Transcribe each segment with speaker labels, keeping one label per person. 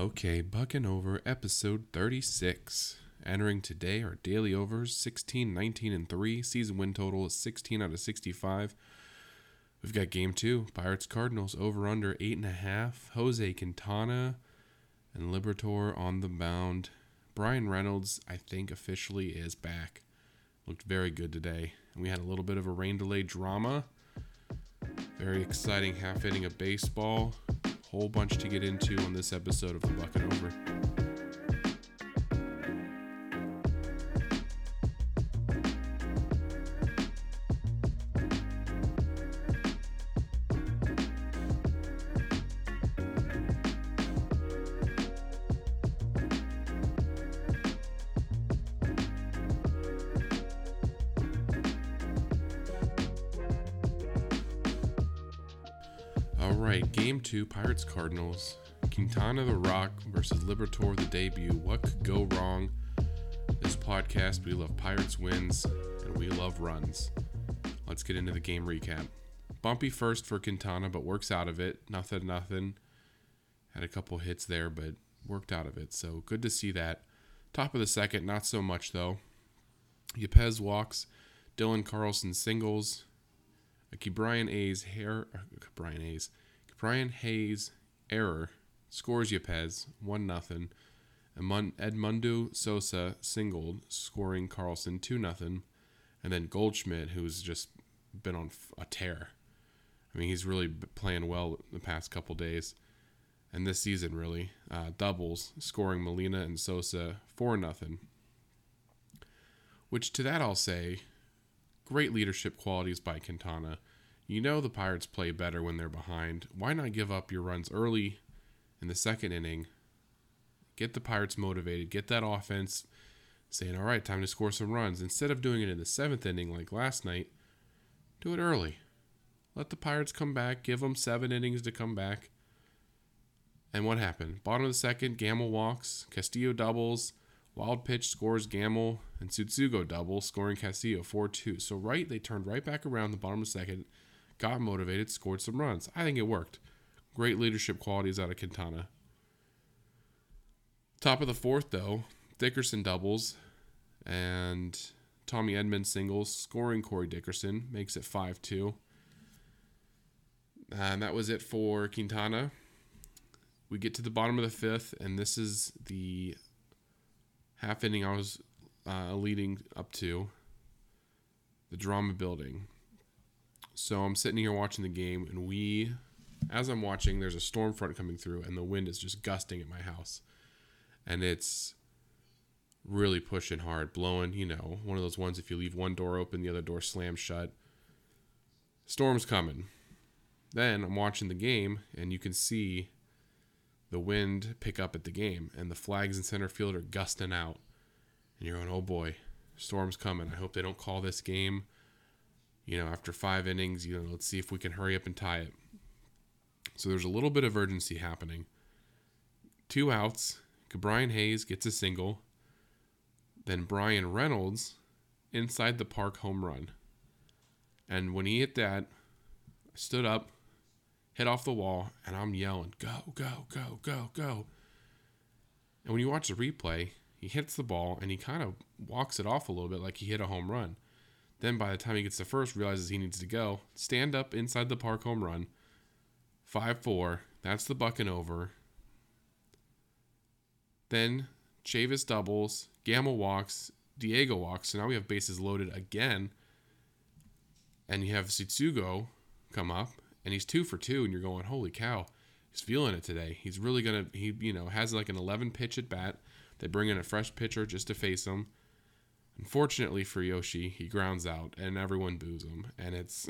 Speaker 1: Okay, bucking over episode 36. Entering today are daily overs 16, 19, and 3. Season win total is 16 out of 65. We've got game two Pirates Cardinals over under 8.5. Jose Quintana and Liberatore on the mound. Bryan Reynolds, I think, officially is back. Looked very good today. We had a little bit of a rain delay drama. Very exciting half inning of baseball. Whole bunch to get into on this episode of the Bucket Over. Right, game two, Pirates Cardinals. Quintana the Rock versus Liberatore the debut. What could go wrong? This podcast, we love Pirates wins and we love runs. Let's get into the game recap. Bumpy first for Quintana, but works out of it. Nothing, nothing. Had a couple hits there, but worked out of it. So good to see that. Top of the second, not so much though. Yepez walks. Dylan Carlson singles. Brian A's hair, uh, Brian A's, Brian Hayes error scores Yepez one nothing. Edmundo Sosa singled, scoring Carlson two nothing, and then Goldschmidt, who's just been on a tear. I mean, he's really playing well the past couple days, and this season really uh, doubles, scoring Molina and Sosa four nothing. Which to that I'll say, great leadership qualities by Quintana. You know the Pirates play better when they're behind. Why not give up your runs early in the second inning? Get the Pirates motivated, get that offense saying, all right, time to score some runs. Instead of doing it in the seventh inning like last night, do it early. Let the Pirates come back, give them seven innings to come back. And what happened? Bottom of the second, Gamel walks, Castillo doubles, Wild pitch scores Gamel, and Tsutsugo double, scoring Castillo 4 2. So, right, they turned right back around the bottom of the second, got motivated, scored some runs. I think it worked. Great leadership qualities out of Quintana. Top of the fourth, though, Dickerson doubles, and Tommy Edman singles, scoring Corey Dickerson, makes it 5 2. And that was it for Quintana. We get to the bottom of the fifth, and this is the half inning I was uh, leading up to the drama building. So I'm sitting here watching the game, and we, as I'm watching, there's a storm front coming through, and the wind is just gusting at my house, and it's really pushing hard, blowing. You know, one of those ones if you leave one door open, the other door slams shut. Storm's coming. Then I'm watching the game, and you can see the wind pick up at the game, and the flags in center field are gusting out. And you're going, oh boy, storm's coming. I hope they don't call this game. You know, after five innings, you know, let's see if we can hurry up and tie it. So there's a little bit of urgency happening. Two outs. Brian Hayes gets a single. Then Bryan Reynolds inside the park home run. And when he hit that, I stood up, hit off the wall, and I'm yelling, go, go, go, go, go. And when you watch the replay, he hits the ball and he kind of walks it off a little bit like he hit a home run. Then by the time he gets to first, realizes he needs to go. Stand up inside the park home run. 5 4. That's the bucking over. Then Chavis doubles. Gamel walks. Diego walks. So now we have bases loaded again. And you have Tsutsugo come up and he's two for two, and you're going, holy cow, he's feeling it today. He's really gonna he you know has like an 11 pitch at bat. They bring in a fresh pitcher just to face him. Unfortunately for Yoshi, he grounds out, and everyone boos him, and it's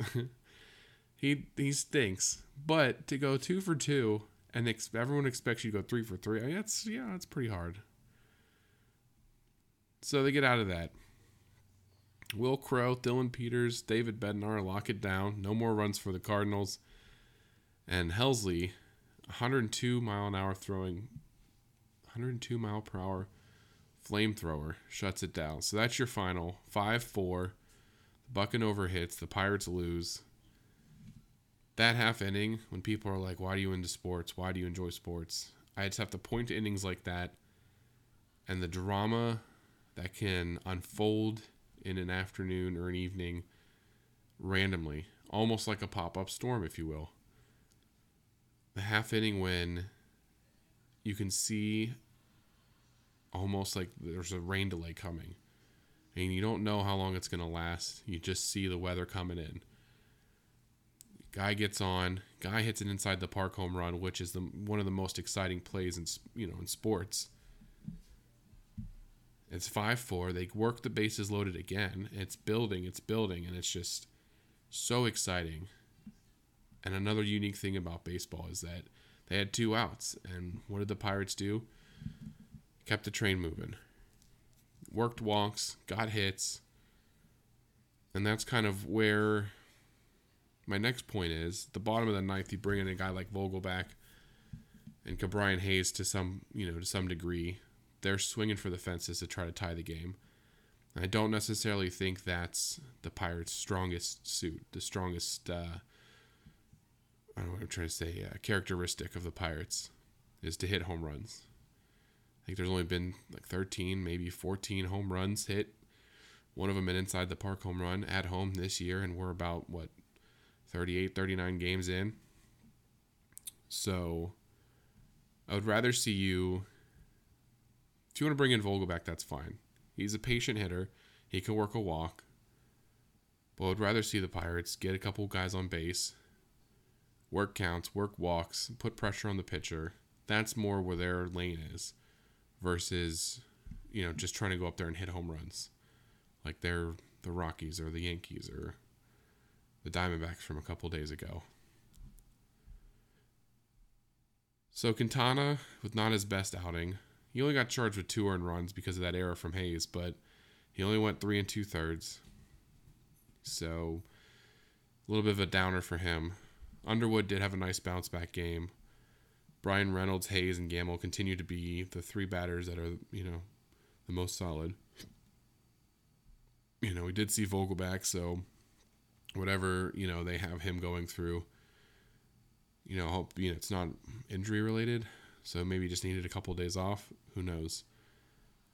Speaker 1: he he stinks. But to go two for two, and ex- everyone expects you to go three for three, I mean, yeah, that's pretty hard. So they get out of that. Will Crowe, Dillon Peters, David Bednar lock it down. No more runs for the Cardinals. And Helsley, 102 mile an hour throwing, 102 mile per hour flamethrower shuts it down. So that's your final 5 4. The bucking over hits. The Pirates lose. That half inning, when people are like, why do you into sports? Why do you enjoy sports? I just have to point to innings like that and the drama that can unfold in an afternoon or an evening randomly, almost like a pop up storm, if you will. The half inning when you can see almost like there's a rain delay coming and you don't know how long it's going to last. You just see the weather coming in. Guy gets on, guy hits an inside the park home run, which is the one of the most exciting plays in you know in sports. It's 5 4. They work the bases loaded again. It's building, it's building, and it's just so exciting. And another unique thing about baseball is that they had two outs. And what did the Pirates do? Kept the train moving. Worked walks, got hits. And that's kind of where my next point is. The bottom of the ninth, you bring in a guy like Vogelbach and Ke'Bryan Hayes to some, you know, to some degree they're swinging for the fences to try to tie the game. I don't necessarily think that's the Pirates' strongest suit, the strongest, uh, I don't know what I'm trying to say, uh, characteristic of the Pirates is to hit home runs. Think there's only been like 13, maybe 14 home runs hit. One of them an inside the park home run at home this year, and we're about, what, 38, 39 games in. So I would rather see you if you want to bring in Vogelbach, that's fine. He's a patient hitter. He can work a walk. But I'd rather see the Pirates get a couple guys on base, work counts, work walks, put pressure on the pitcher. That's more where their lane is versus, you know, just trying to go up there and hit home runs. Like they're the Rockies or the Yankees or the Diamondbacks from a couple days ago. So Quintana, with not his best outing, he only got charged with two earned runs because of that error from Hayes, but he only went three and two thirds. So a little bit of a downer for him. Underwood did have a nice bounce back game. Bryan Reynolds, Hayes, and Gamel continue to be the three batters that are, you know, the most solid. You know, we did see Vogelbach, so whatever, you know, they have him going through, you know, hope you know it's not injury related. So maybe just needed a couple of days off. Who knows?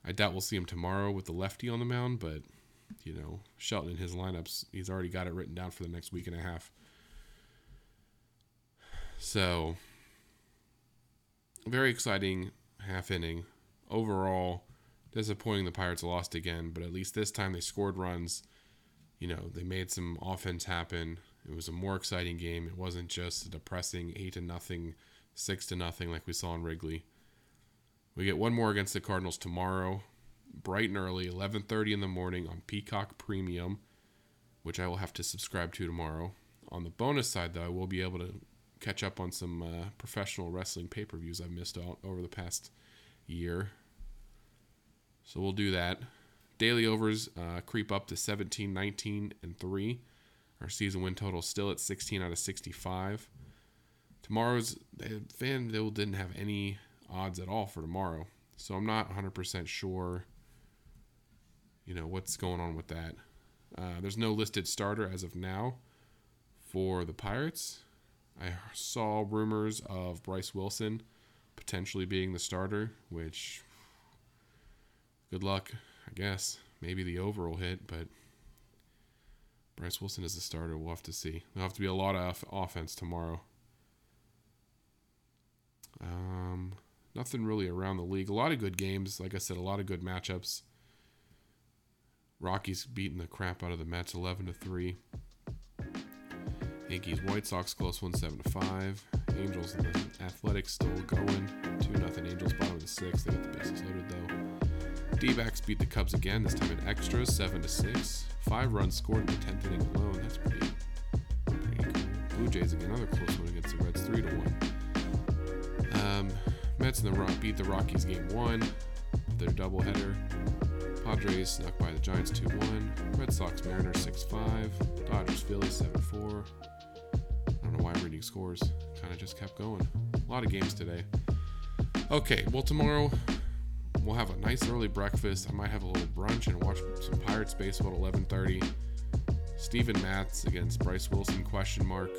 Speaker 1: I doubt we'll see him tomorrow with the lefty on the mound, but you know, Shelton in his lineups, he's already got it written down for the next week and a half. So, very exciting half inning. Overall, disappointing the Pirates lost again, but at least this time they scored runs. You know, they made some offense happen. It was a more exciting game. It wasn't just a depressing 8 to nothing, 6 to nothing like we saw in Wrigley. We get one more against the Cardinals tomorrow, bright and early, 11:30 in the morning on Peacock Premium, which I will have to subscribe to tomorrow. On the bonus side, though, I will be able to catch up on some uh, professional wrestling pay-per-views I've missed out over the past year. So we'll do that. Daily overs uh, creep up to 17, 19, and 3. Our season win total still at 16 out of 65. Tomorrow's FanDuel didn't have any odds at all for tomorrow. So I'm not 100% sure, you know, what's going on with that. Uh, there's no listed starter as of now for the Pirates. I saw rumors of Bryce Wilson potentially being the starter, which good luck, I guess. Maybe the over will hit, but Bryce Wilson is the starter. We'll have to see. There'll have to be a lot of offense tomorrow. Um, nothing really around the league. A lot of good games. Like I said, a lot of good matchups. Rockies beating the crap out of the Mets 11 to 3. Yankees White Sox close one seven to five. Angels and the Athletics still going. Two nothing Angels bottom of the sixth. They got the bases loaded though. D-backs beat the Cubs again, this time in extras, seven to six. Five runs scored in the tenth inning alone. That's pretty pretty cool. Blue Jays again, another close one against the Reds, three to one. Um, Mets and the Rock beat the Rockies game one, their doubleheader. Padres snuck by the Giants 2 1. Red Sox Mariners 6 5. Dodgers Phillies 7 4. Reading scores. Kind of just kept going. A lot of games today. Okay, well, tomorrow we'll have a nice early breakfast. I might have a little brunch and watch some Pirates baseball at 11:30. Steven Matz against Bryce Wilson question mark.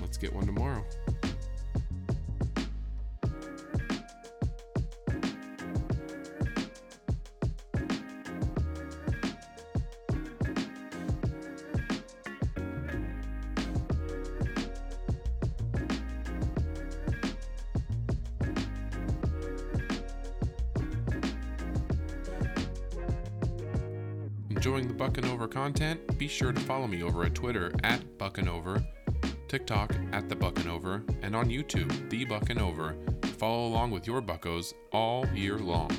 Speaker 1: Let's get one tomorrow. Enjoying the Buckin' Over content, be sure to follow me over at Twitter at Buckin' Over, TikTok at The Buckin' Over, and on YouTube, The Buckin' Over, follow along with your buckos all year long.